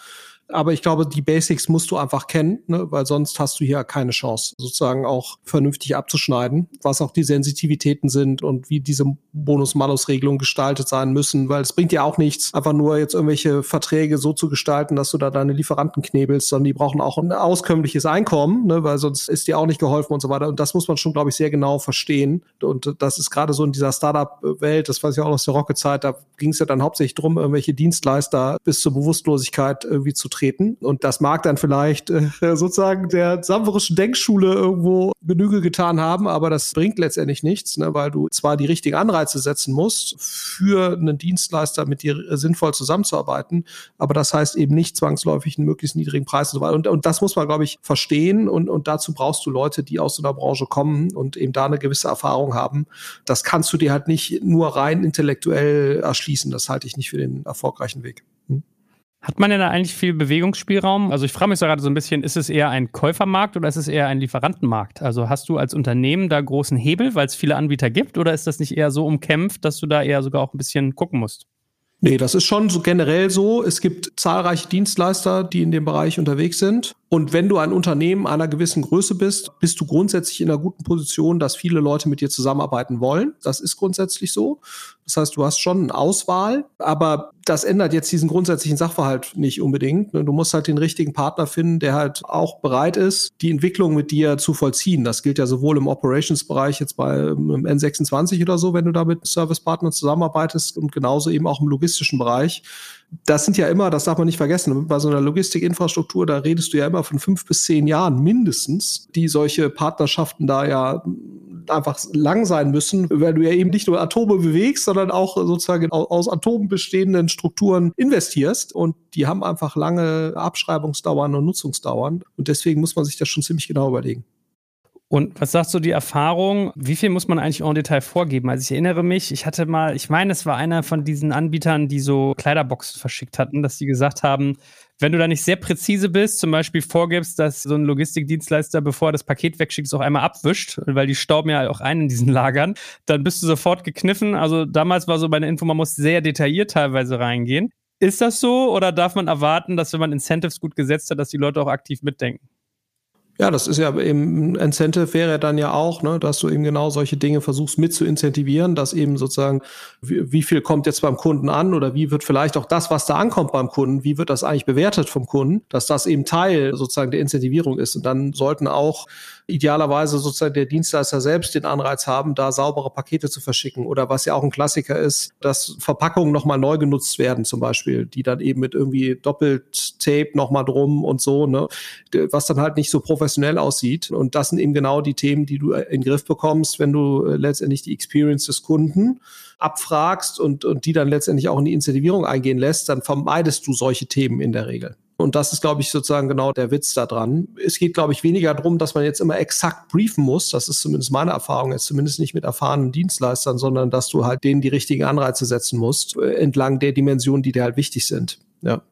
Aber ich glaube, die Basics musst du einfach kennen, ne? weil sonst hast du hier keine Chance, sozusagen auch vernünftig abzuschneiden, was auch die Sensitivitäten sind und wie diese Bonus-Malus-Regelungen gestaltet sein müssen, weil es bringt ja auch nichts, einfach nur jetzt irgendwelche Verträge so zu gestalten, dass du da deine Lieferanten knebelst, sondern die brauchen auch ein auskömmliches Einkommen, ne? weil sonst ist dir auch nicht geholfen und so weiter. Und das muss man schon, glaube ich, sehr genau verstehen. Und das ist gerade so in dieser Startup-Welt, das weiß ich auch aus der Rocket-Zeit, da ging es ja dann hauptsächlich drum, irgendwelche Dienstleister bis zur Bewusstlosigkeit irgendwie zu treten. Und das mag dann vielleicht äh, sozusagen der samverischen Denkschule irgendwo Genüge getan haben, aber das bringt letztendlich nichts, ne, weil du zwar die richtigen Anreize setzen musst, für einen Dienstleister mit dir sinnvoll zusammenzuarbeiten, aber das heißt eben nicht zwangsläufig einen möglichst niedrigen Preis und so weiter. Und, und das muss man, glaube ich, verstehen und, und dazu brauchst du Leute, die aus so einer Branche kommen und eben da eine gewisse Erfahrung haben. Das kannst du dir halt nicht nur rein intellektuell erschließen. Das halte ich nicht für den erfolgreichen Weg. Hm? Hat man denn da eigentlich viel Bewegungsspielraum? Also ich frage mich so gerade so ein bisschen, ist es eher ein Käufermarkt oder ist es eher ein Lieferantenmarkt? Also hast du als Unternehmen da großen Hebel, weil es viele Anbieter gibt oder ist das nicht eher so umkämpft, dass du da eher sogar auch ein bisschen gucken musst? Nee, das ist schon so generell so. Es gibt zahlreiche Dienstleister, die in dem Bereich unterwegs sind. Und wenn du ein Unternehmen einer gewissen Größe bist, bist du grundsätzlich in einer guten Position, dass viele Leute mit dir zusammenarbeiten wollen. Das ist grundsätzlich so. Das heißt, du hast schon eine Auswahl, aber das ändert jetzt diesen grundsätzlichen Sachverhalt nicht unbedingt. Ne? Du musst halt den richtigen Partner finden, der halt auch bereit ist, die Entwicklung mit dir zu vollziehen. Das gilt ja sowohl im Operations-Bereich jetzt bei einem N26 oder so, wenn du da mit Service-Partnern zusammenarbeitest und genauso eben auch im logistischen Bereich das sind ja immer, das darf man nicht vergessen, bei so einer Logistikinfrastruktur, da redest du ja immer von fünf bis zehn Jahren mindestens, die solche Partnerschaften da ja einfach lang sein müssen, weil du ja eben nicht nur Atome bewegst, sondern auch sozusagen aus Atomen bestehenden Strukturen investierst und die haben einfach lange Abschreibungsdauern und Nutzungsdauern und deswegen muss man sich das schon ziemlich genau überlegen. Und was sagst du die Erfahrung? Wie viel muss man eigentlich en Detail vorgeben? Also ich erinnere mich, ich hatte mal, ich meine, es war einer von diesen Anbietern, die so Kleiderboxen verschickt hatten, dass die gesagt haben, wenn du da nicht sehr präzise bist, zum Beispiel vorgibst, dass so ein Logistikdienstleister, bevor er das Paket wegschickt, auch einmal abwischt, weil die stauben ja auch ein in diesen Lagern, dann bist du sofort gekniffen. Also damals war so meine Info, man muss sehr detailliert teilweise reingehen. Ist das so oder darf man erwarten, dass wenn man Incentives gut gesetzt hat, dass die Leute auch aktiv mitdenken? Ja, das ist ja eben Incentive wäre dann ja auch, ne, dass du eben genau solche Dinge versuchst mit zu incentivieren, dass eben sozusagen, wie, wie, viel kommt jetzt beim Kunden an oder wie wird vielleicht auch das, was da ankommt beim Kunden, wie wird das eigentlich bewertet vom Kunden, dass das eben Teil sozusagen der Incentivierung ist. Und dann sollten auch idealerweise sozusagen der Dienstleister selbst den Anreiz haben, da saubere Pakete zu verschicken. Oder was ja auch ein Klassiker ist, dass Verpackungen nochmal neu genutzt werden, zum Beispiel, die dann eben mit irgendwie doppelt Tape nochmal drum und so, ne, was dann halt nicht so professionell aussieht. Und das sind eben genau die Themen, die du in den Griff bekommst, wenn du äh, letztendlich die Experience des Kunden abfragst und, und die dann letztendlich auch in die Incentivierung eingehen lässt, dann vermeidest du solche Themen in der Regel. Und das ist, glaube ich, sozusagen genau der Witz da dran. Es geht, glaube ich, weniger darum, dass man jetzt immer exakt briefen muss. Das ist zumindest meine Erfahrung, jetzt zumindest nicht mit erfahrenen Dienstleistern, sondern dass du halt denen die richtigen Anreize setzen musst, äh, entlang der Dimensionen, die dir halt wichtig sind. Ja.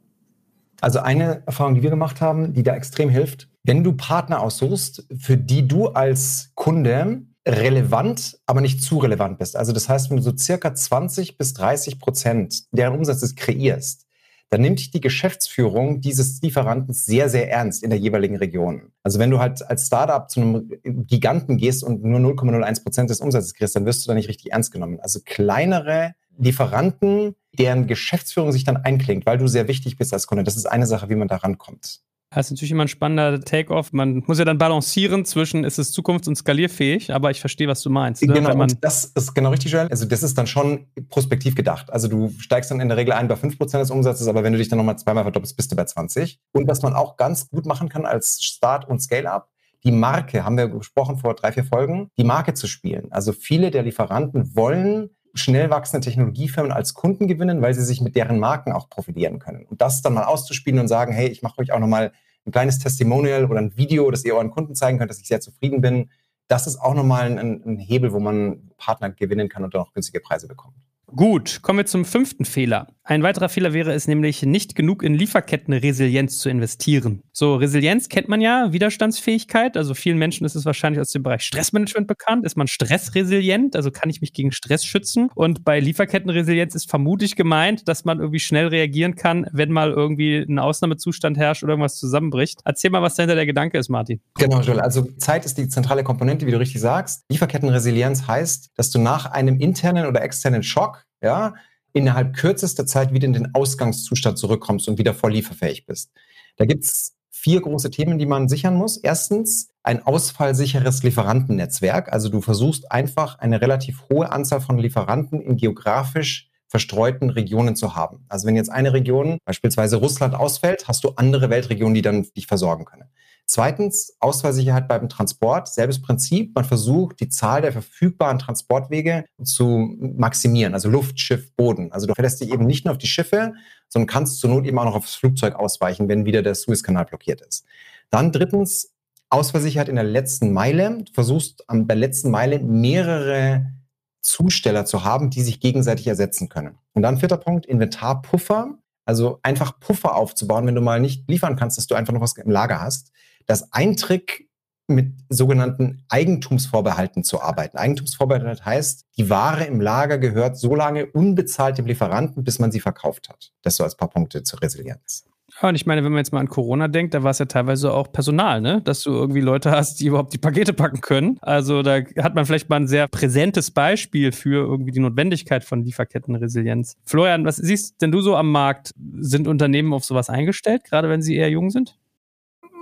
Also eine Erfahrung, die wir gemacht haben, die da extrem hilft, wenn du Partner aussuchst, für die du als Kunde relevant, aber nicht zu relevant bist. Also das heißt, wenn du so circa 20 bis 30 Prozent deren Umsatzes kreierst, dann nimmt die Geschäftsführung dieses Lieferanten sehr, sehr ernst in der jeweiligen Region. Also wenn du halt als Startup zu einem Giganten gehst und nur 0,01 Prozent des Umsatzes kriegst, dann wirst du da nicht richtig ernst genommen. Also kleinere Lieferanten, deren Geschäftsführung sich dann einklingt, weil du sehr wichtig bist als Kunde. Das ist eine Sache, wie man da rankommt. Das ist natürlich immer ein spannender Take-off. Man muss ja dann balancieren zwischen, ist es zukunfts- und skalierfähig, aber ich verstehe, was du meinst. Ne? Genau, das ist genau richtig, Joel. Also das ist dann schon prospektiv gedacht. Also du steigst dann in der Regel ein bei 5% des Umsatzes, aber wenn du dich dann nochmal zweimal verdoppelst, bist du bei 20. Und was man auch ganz gut machen kann als Start- und Scale-Up, die Marke, haben wir gesprochen vor drei, vier Folgen, die Marke zu spielen. Also viele der Lieferanten wollen schnell wachsende Technologiefirmen als Kunden gewinnen, weil sie sich mit deren Marken auch profilieren können. Und das dann mal auszuspielen und sagen, hey, ich mache euch auch nochmal ein kleines Testimonial oder ein Video, das ihr euren Kunden zeigen könnt, dass ich sehr zufrieden bin. Das ist auch nochmal ein, ein Hebel, wo man Partner gewinnen kann und dann auch günstige Preise bekommt. Gut, kommen wir zum fünften Fehler. Ein weiterer Fehler wäre es nämlich, nicht genug in Lieferkettenresilienz zu investieren. So, Resilienz kennt man ja, Widerstandsfähigkeit. Also vielen Menschen ist es wahrscheinlich aus dem Bereich Stressmanagement bekannt. Ist man stressresilient? Also kann ich mich gegen Stress schützen? Und bei Lieferkettenresilienz ist vermutlich gemeint, dass man irgendwie schnell reagieren kann, wenn mal irgendwie ein Ausnahmezustand herrscht oder irgendwas zusammenbricht. Erzähl mal, was dahinter der Gedanke ist, Martin. Genau, Joel. Also Zeit ist die zentrale Komponente, wie du richtig sagst. Lieferkettenresilienz heißt, dass du nach einem internen oder externen Schock, ja, innerhalb kürzester Zeit wieder in den Ausgangszustand zurückkommst und wieder voll lieferfähig bist. Da gibt's vier große Themen, die man sichern muss. Erstens ein ausfallsicheres Lieferantennetzwerk. Also du versuchst einfach eine relativ hohe Anzahl von Lieferanten in geografisch verstreuten Regionen zu haben. Also wenn jetzt eine Region, beispielsweise Russland, ausfällt, hast du andere Weltregionen, die dann dich versorgen können. Zweitens, Ausfallsicherheit beim Transport. Selbes Prinzip. Man versucht, die Zahl der verfügbaren Transportwege zu maximieren. Also Luft, Schiff, Boden. Also du verlässt dich eben nicht nur auf die Schiffe, sondern kannst zur Not eben auch noch aufs Flugzeug ausweichen, wenn wieder der Suezkanal blockiert ist. Dann drittens, Ausfallsicherheit in der letzten Meile. Du versuchst an der letzten Meile mehrere Zusteller zu haben, die sich gegenseitig ersetzen können. Und dann vierter Punkt, Inventarpuffer. Also einfach Puffer aufzubauen, wenn du mal nicht liefern kannst, dass du einfach noch was im Lager hast. Das ein Trick mit sogenannten Eigentumsvorbehalten zu arbeiten. Eigentumsvorbehalt heißt, die Ware im Lager gehört so lange unbezahlt dem Lieferanten, bis man sie verkauft hat. Das so als paar Punkte zur Resilienz. Ja, und ich meine, wenn man jetzt mal an Corona denkt, da war es ja teilweise auch Personal, ne? Dass du irgendwie Leute hast, die überhaupt die Pakete packen können. Also da hat man vielleicht mal ein sehr präsentes Beispiel für irgendwie die Notwendigkeit von Lieferkettenresilienz. Florian, was siehst denn du so am Markt? Sind Unternehmen auf sowas eingestellt, gerade wenn sie eher jung sind?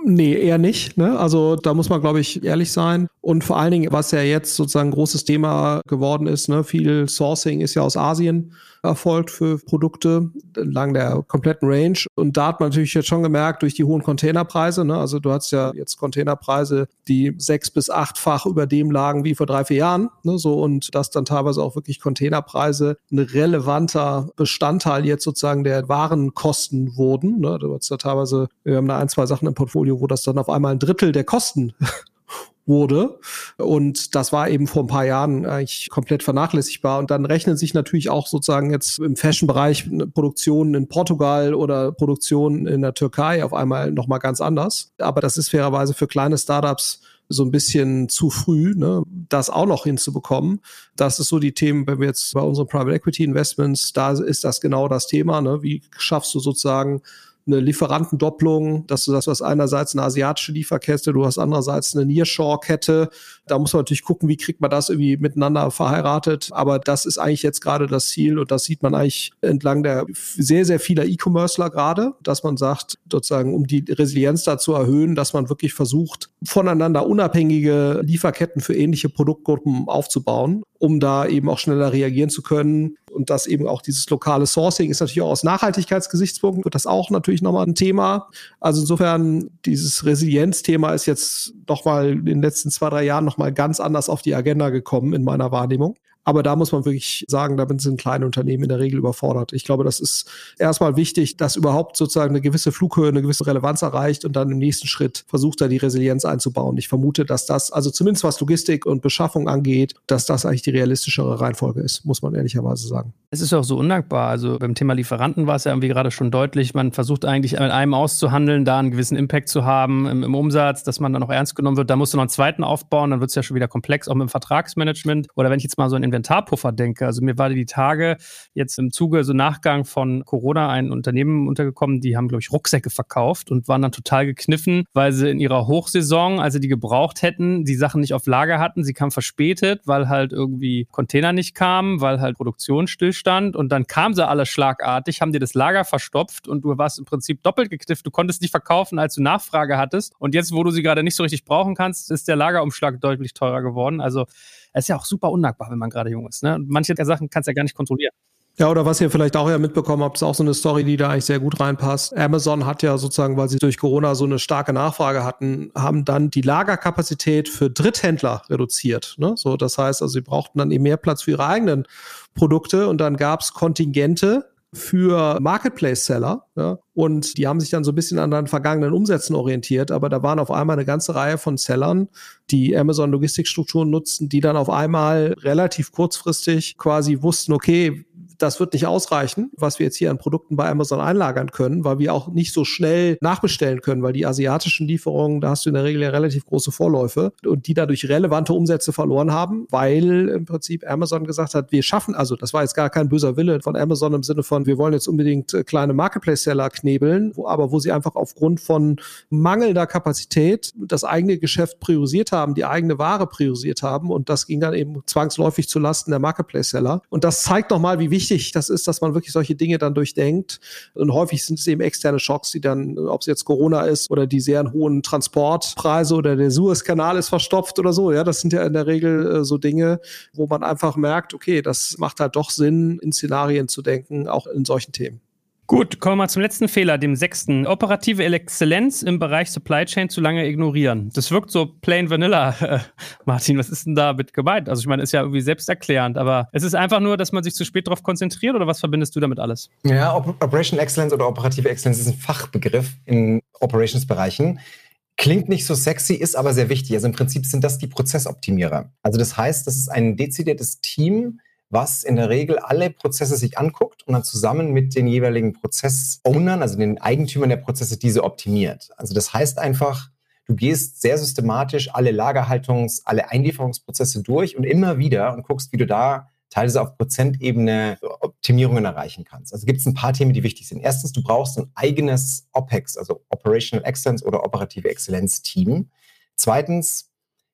Nee, eher nicht. Ne? Also da muss man, glaube ich, ehrlich sein. Und vor allen Dingen, was ja jetzt sozusagen ein großes Thema geworden ist, ne? viel Sourcing ist ja aus Asien erfolgt für Produkte entlang der kompletten Range. Und da hat man natürlich jetzt schon gemerkt, durch die hohen Containerpreise, ne? also du hast ja jetzt Containerpreise, die sechs bis achtfach über dem lagen wie vor drei, vier Jahren. Ne? So, und dass dann teilweise auch wirklich Containerpreise ein relevanter Bestandteil jetzt sozusagen der Warenkosten wurden. Ne? Du hast da teilweise, wir haben da ein, zwei Sachen im Portfolio, wo das dann auf einmal ein Drittel der Kosten wurde. Und das war eben vor ein paar Jahren eigentlich komplett vernachlässigbar. Und dann rechnen sich natürlich auch sozusagen jetzt im Fashion-Bereich Produktionen in Portugal oder Produktionen in der Türkei auf einmal nochmal ganz anders. Aber das ist fairerweise für kleine Startups so ein bisschen zu früh, ne, das auch noch hinzubekommen. Das ist so die Themen, wenn wir jetzt bei unseren Private Equity Investments, da ist das genau das Thema. Ne? Wie schaffst du sozusagen eine Lieferantendopplung, dass du das, hast einerseits eine asiatische Lieferkette, du hast andererseits eine Nearshore-Kette. Da muss man natürlich gucken, wie kriegt man das irgendwie miteinander verheiratet. Aber das ist eigentlich jetzt gerade das Ziel und das sieht man eigentlich entlang der sehr, sehr vieler E-Commercer gerade, dass man sagt, sozusagen, um die Resilienz da zu erhöhen, dass man wirklich versucht, voneinander unabhängige Lieferketten für ähnliche Produktgruppen aufzubauen, um da eben auch schneller reagieren zu können. Und das eben auch dieses lokale Sourcing ist natürlich auch aus Nachhaltigkeitsgesichtspunkten wird das auch natürlich nochmal ein Thema. Also insofern dieses Resilienzthema ist jetzt nochmal in den letzten zwei, drei Jahren nochmal ganz anders auf die Agenda gekommen in meiner Wahrnehmung. Aber da muss man wirklich sagen, damit sind kleine Unternehmen in der Regel überfordert. Ich glaube, das ist erstmal wichtig, dass überhaupt sozusagen eine gewisse Flughöhe, eine gewisse Relevanz erreicht und dann im nächsten Schritt versucht er die Resilienz einzubauen. Ich vermute, dass das, also zumindest was Logistik und Beschaffung angeht, dass das eigentlich die realistischere Reihenfolge ist, muss man ehrlicherweise sagen. Es ist auch so undankbar. Also beim Thema Lieferanten war es ja irgendwie gerade schon deutlich. Man versucht eigentlich mit einem auszuhandeln, da einen gewissen Impact zu haben im, im Umsatz, dass man dann auch ernst genommen wird. Da musst du noch einen zweiten aufbauen, dann wird es ja schon wieder komplex, auch mit dem Vertragsmanagement. Oder wenn ich jetzt mal so ein Inventarpuffer denke. Also mir war die Tage jetzt im Zuge, so Nachgang von Corona, ein Unternehmen untergekommen, die haben, glaube ich, Rucksäcke verkauft und waren dann total gekniffen, weil sie in ihrer Hochsaison, als sie die gebraucht hätten, die Sachen nicht auf Lager hatten. Sie kamen verspätet, weil halt irgendwie Container nicht kamen, weil halt Produktion stillstand und dann kamen sie alle schlagartig, haben dir das Lager verstopft und du warst im Prinzip doppelt geknifft. Du konntest nicht verkaufen, als du Nachfrage hattest. Und jetzt, wo du sie gerade nicht so richtig brauchen kannst, ist der Lagerumschlag deutlich teurer geworden. Also es ist ja auch super undankbar, wenn man gerade jung ist. Ne? Manche der Sachen kannst du ja gar nicht kontrollieren. Ja, oder was ihr vielleicht auch ja mitbekommen habt, ist auch so eine Story, die da eigentlich sehr gut reinpasst. Amazon hat ja sozusagen, weil sie durch Corona so eine starke Nachfrage hatten, haben dann die Lagerkapazität für Dritthändler reduziert. Ne? So, das heißt, also sie brauchten dann eben mehr Platz für ihre eigenen Produkte und dann gab es Kontingente für Marketplace-Seller. Ja? Und die haben sich dann so ein bisschen an den vergangenen Umsätzen orientiert, aber da waren auf einmal eine ganze Reihe von Sellern, die Amazon Logistikstrukturen nutzten, die dann auf einmal relativ kurzfristig quasi wussten, okay, das wird nicht ausreichen, was wir jetzt hier an Produkten bei Amazon einlagern können, weil wir auch nicht so schnell nachbestellen können, weil die asiatischen Lieferungen, da hast du in der Regel ja relativ große Vorläufe und die dadurch relevante Umsätze verloren haben, weil im Prinzip Amazon gesagt hat, wir schaffen, also das war jetzt gar kein böser Wille von Amazon im Sinne von, wir wollen jetzt unbedingt äh, kleine Marketplace-Seller knebeln, wo, aber wo sie einfach aufgrund von mangelnder Kapazität das eigene Geschäft priorisiert haben, die eigene Ware priorisiert haben und das ging dann eben zwangsläufig zu Lasten der Marketplace-Seller. Und das zeigt nochmal, wie wichtig wichtig das ist, dass man wirklich solche Dinge dann durchdenkt. Und häufig sind es eben externe Schocks, die dann, ob es jetzt Corona ist oder die sehr hohen Transportpreise oder der Suezkanal ist verstopft oder so. Ja, das sind ja in der Regel äh, so Dinge, wo man einfach merkt, okay, das macht halt doch Sinn, in Szenarien zu denken, auch in solchen Themen. Gut, kommen wir mal zum letzten Fehler, dem sechsten. Operative Exzellenz im Bereich Supply Chain zu lange ignorieren. Das wirkt so plain vanilla. Martin, was ist denn damit gemeint? Also ich meine, ist ja irgendwie selbsterklärend, aber es ist einfach nur, dass man sich zu spät darauf konzentriert oder was verbindest du damit alles? Ja, Operation Excellence oder operative Excellence ist ein Fachbegriff in Operations-Bereichen. Klingt nicht so sexy, ist aber sehr wichtig. Also im Prinzip sind das die Prozessoptimierer. Also das heißt, das ist ein dezidiertes Team, was in der Regel alle Prozesse sich anguckt und dann zusammen mit den jeweiligen Prozessownern, also den Eigentümern der Prozesse, diese optimiert. Also das heißt einfach, du gehst sehr systematisch alle Lagerhaltungs-, alle Einlieferungsprozesse durch und immer wieder und guckst, wie du da teilweise auf Prozentebene Optimierungen erreichen kannst. Also gibt es ein paar Themen, die wichtig sind. Erstens, du brauchst ein eigenes OPEX, also Operational Excellence oder operative Exzellenz Team. Zweitens,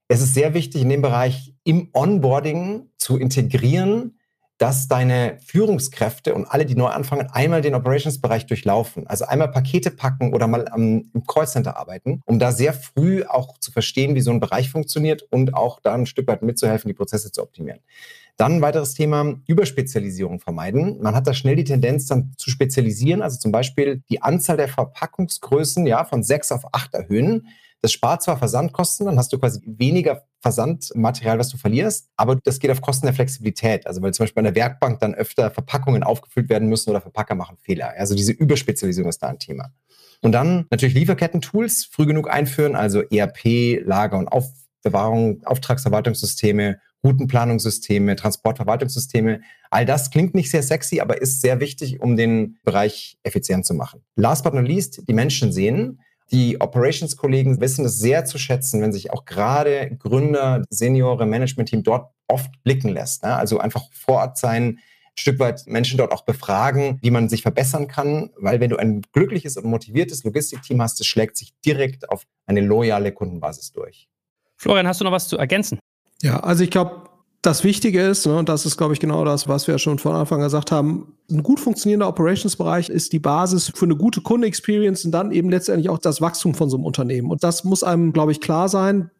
es ist sehr wichtig in dem Bereich im Onboarding zu integrieren, dass deine Führungskräfte und alle, die neu anfangen, einmal den Operations-Bereich durchlaufen. Also einmal Pakete packen oder mal am, im Callcenter arbeiten, um da sehr früh auch zu verstehen, wie so ein Bereich funktioniert und auch da ein Stück weit mitzuhelfen, die Prozesse zu optimieren. Dann ein weiteres Thema, Überspezialisierung vermeiden. Man hat da schnell die Tendenz dann zu spezialisieren, also zum Beispiel die Anzahl der Verpackungsgrößen ja, von sechs auf acht erhöhen. Das spart zwar Versandkosten, dann hast du quasi weniger Versandmaterial, was du verlierst, aber das geht auf Kosten der Flexibilität. Also weil zum Beispiel an der Werkbank dann öfter Verpackungen aufgefüllt werden müssen oder Verpacker machen Fehler. Also diese Überspezialisierung ist da ein Thema. Und dann natürlich Lieferketten-Tools früh genug einführen, also ERP, Lager- und Aufbewahrung, Auftragsverwaltungssysteme, Routenplanungssysteme, Transportverwaltungssysteme. All das klingt nicht sehr sexy, aber ist sehr wichtig, um den Bereich effizient zu machen. Last but not least, die Menschen sehen. Die Operations-Kollegen wissen es sehr zu schätzen, wenn sich auch gerade Gründer, Seniore, Management-Team dort oft blicken lässt. Ne? Also einfach vor Ort sein, ein Stück weit Menschen dort auch befragen, wie man sich verbessern kann, weil wenn du ein glückliches und motiviertes Logistikteam hast, das schlägt sich direkt auf eine loyale Kundenbasis durch. Florian, hast du noch was zu ergänzen? Ja, also ich glaube, das Wichtige ist, ne, und das ist, glaube ich, genau das, was wir schon von Anfang gesagt haben, ein gut funktionierender Operationsbereich ist die Basis für eine gute Kundenexperience und dann eben letztendlich auch das Wachstum von so einem Unternehmen. Und das muss einem, glaube ich, klar sein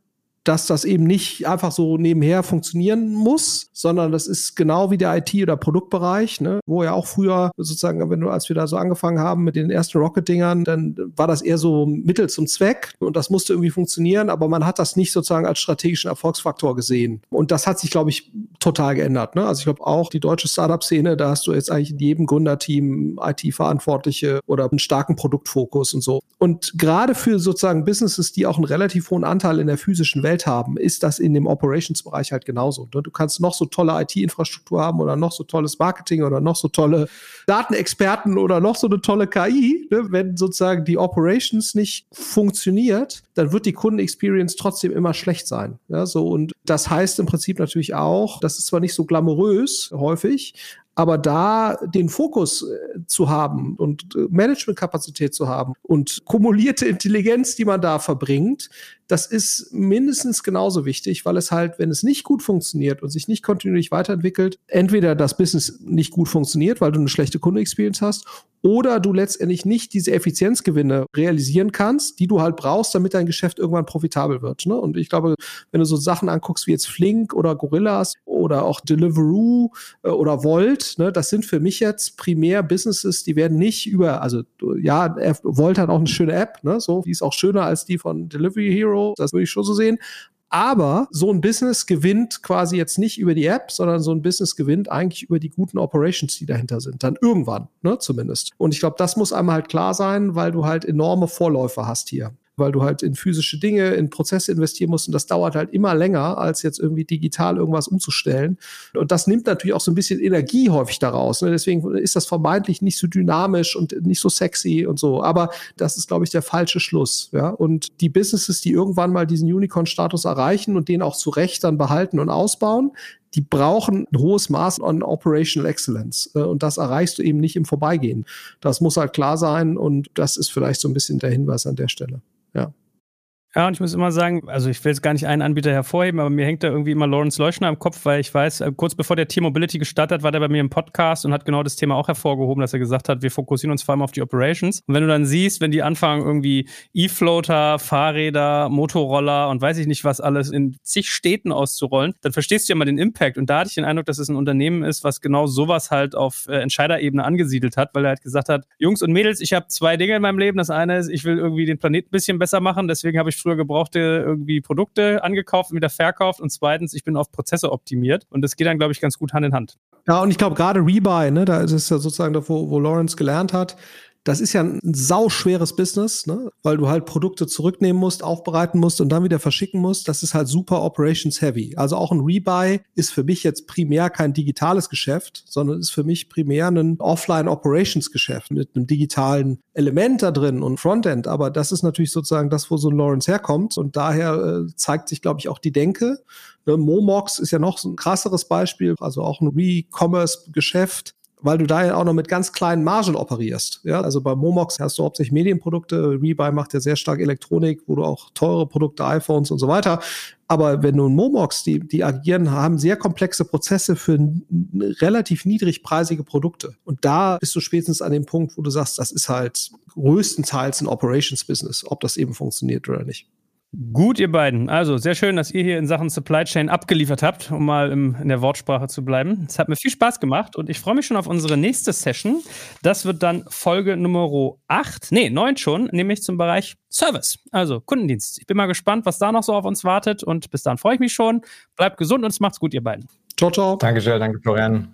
dass das eben nicht einfach so nebenher funktionieren muss, sondern das ist genau wie der IT- oder Produktbereich, ne, wo ja auch früher sozusagen, wenn du, als wir da so angefangen haben mit den ersten Rocket-Dingern, dann war das eher so Mittel zum Zweck und das musste irgendwie funktionieren, aber man hat das nicht sozusagen als strategischen Erfolgsfaktor gesehen. Und das hat sich, glaube ich, total geändert. Ne? Also ich glaube auch die deutsche Startup-Szene, da hast du jetzt eigentlich in jedem Gründerteam IT-Verantwortliche oder einen starken Produktfokus und so. Und gerade für sozusagen Businesses, die auch einen relativ hohen Anteil in der physischen Welt Geld haben, ist das in dem Operations-Bereich halt genauso. Ne? Du kannst noch so tolle IT-Infrastruktur haben oder noch so tolles Marketing oder noch so tolle Datenexperten oder noch so eine tolle KI. Ne? Wenn sozusagen die Operations nicht funktioniert, dann wird die Kundenexperience trotzdem immer schlecht sein. Ja, so und das heißt im Prinzip natürlich auch, das ist zwar nicht so glamourös häufig, aber da den Fokus äh, zu haben und äh, Managementkapazität zu haben und kumulierte Intelligenz, die man da verbringt, das ist mindestens genauso wichtig, weil es halt, wenn es nicht gut funktioniert und sich nicht kontinuierlich weiterentwickelt, entweder das Business nicht gut funktioniert, weil du eine schlechte Kundenexperience hast, oder du letztendlich nicht diese Effizienzgewinne realisieren kannst, die du halt brauchst, damit dein Geschäft irgendwann profitabel wird. Ne? Und ich glaube, wenn du so Sachen anguckst wie jetzt Flink oder Gorillas oder auch Deliveroo äh, oder Volt, ne, das sind für mich jetzt primär Businesses, die werden nicht über, also ja, Volt hat auch eine schöne App, ne, so, die ist auch schöner als die von Delivery Hero, das würde ich schon so sehen. Aber so ein Business gewinnt quasi jetzt nicht über die App, sondern so ein Business gewinnt eigentlich über die guten Operations, die dahinter sind. Dann irgendwann, ne, zumindest. Und ich glaube, das muss einmal halt klar sein, weil du halt enorme Vorläufer hast hier weil du halt in physische Dinge, in Prozesse investieren musst und das dauert halt immer länger, als jetzt irgendwie digital irgendwas umzustellen. Und das nimmt natürlich auch so ein bisschen Energie häufig daraus. Ne? Deswegen ist das vermeintlich nicht so dynamisch und nicht so sexy und so. Aber das ist, glaube ich, der falsche Schluss. Ja? Und die Businesses, die irgendwann mal diesen Unicorn-Status erreichen und den auch zu Recht dann behalten und ausbauen, die brauchen ein hohes Maß an Operational Excellence. Äh, und das erreichst du eben nicht im Vorbeigehen. Das muss halt klar sein und das ist vielleicht so ein bisschen der Hinweis an der Stelle. Ja. Ja, und ich muss immer sagen, also ich will jetzt gar nicht einen Anbieter hervorheben, aber mir hängt da irgendwie immer Lawrence Leuschner im Kopf, weil ich weiß, äh, kurz bevor der T-Mobility gestartet hat, war der bei mir im Podcast und hat genau das Thema auch hervorgehoben, dass er gesagt hat, wir fokussieren uns vor allem auf die Operations. Und wenn du dann siehst, wenn die anfangen, irgendwie E-Floater, Fahrräder, Motorroller und weiß ich nicht was alles in zig Städten auszurollen, dann verstehst du ja mal den Impact. Und da hatte ich den Eindruck, dass es ein Unternehmen ist, was genau sowas halt auf äh, Entscheiderebene angesiedelt hat, weil er halt gesagt hat, Jungs und Mädels, ich habe zwei Dinge in meinem Leben. Das eine ist, ich will irgendwie den Planeten ein bisschen besser machen, deswegen habe ich früher gebrauchte irgendwie Produkte angekauft und wieder verkauft und zweitens, ich bin auf Prozesse optimiert und das geht dann, glaube ich, ganz gut Hand in Hand. Ja, und ich glaube gerade Rebuy, ne, da ist es ja sozusagen da, wo, wo Lawrence gelernt hat, das ist ja ein sauschweres Business, ne? weil du halt Produkte zurücknehmen musst, aufbereiten musst und dann wieder verschicken musst. Das ist halt super operations heavy. Also auch ein Rebuy ist für mich jetzt primär kein digitales Geschäft, sondern ist für mich primär ein Offline Operations Geschäft mit einem digitalen Element da drin und Frontend. Aber das ist natürlich sozusagen das, wo so ein Lawrence herkommt. Und daher äh, zeigt sich, glaube ich, auch die Denke. Ne, Momox ist ja noch so ein krasseres Beispiel, also auch ein Re-Commerce-Geschäft, weil du da ja auch noch mit ganz kleinen Margen operierst. Ja, also bei Momox hast du hauptsächlich Medienprodukte. Rebuy macht ja sehr stark Elektronik, wo du auch teure Produkte, iPhones und so weiter. Aber wenn du ein Momox, die, die agieren, haben sehr komplexe Prozesse für relativ niedrigpreisige Produkte. Und da bist du spätestens an dem Punkt, wo du sagst, das ist halt größtenteils ein Operations-Business, ob das eben funktioniert oder nicht. Gut, ihr beiden. Also sehr schön, dass ihr hier in Sachen Supply Chain abgeliefert habt, um mal im, in der Wortsprache zu bleiben. Es hat mir viel Spaß gemacht und ich freue mich schon auf unsere nächste Session. Das wird dann Folge Nummer 8, nee, 9 schon, nämlich zum Bereich Service, also Kundendienst. Ich bin mal gespannt, was da noch so auf uns wartet und bis dann freue ich mich schon. Bleibt gesund und es macht's gut, ihr beiden. Ciao, ciao. Danke, Jill, danke, Florian.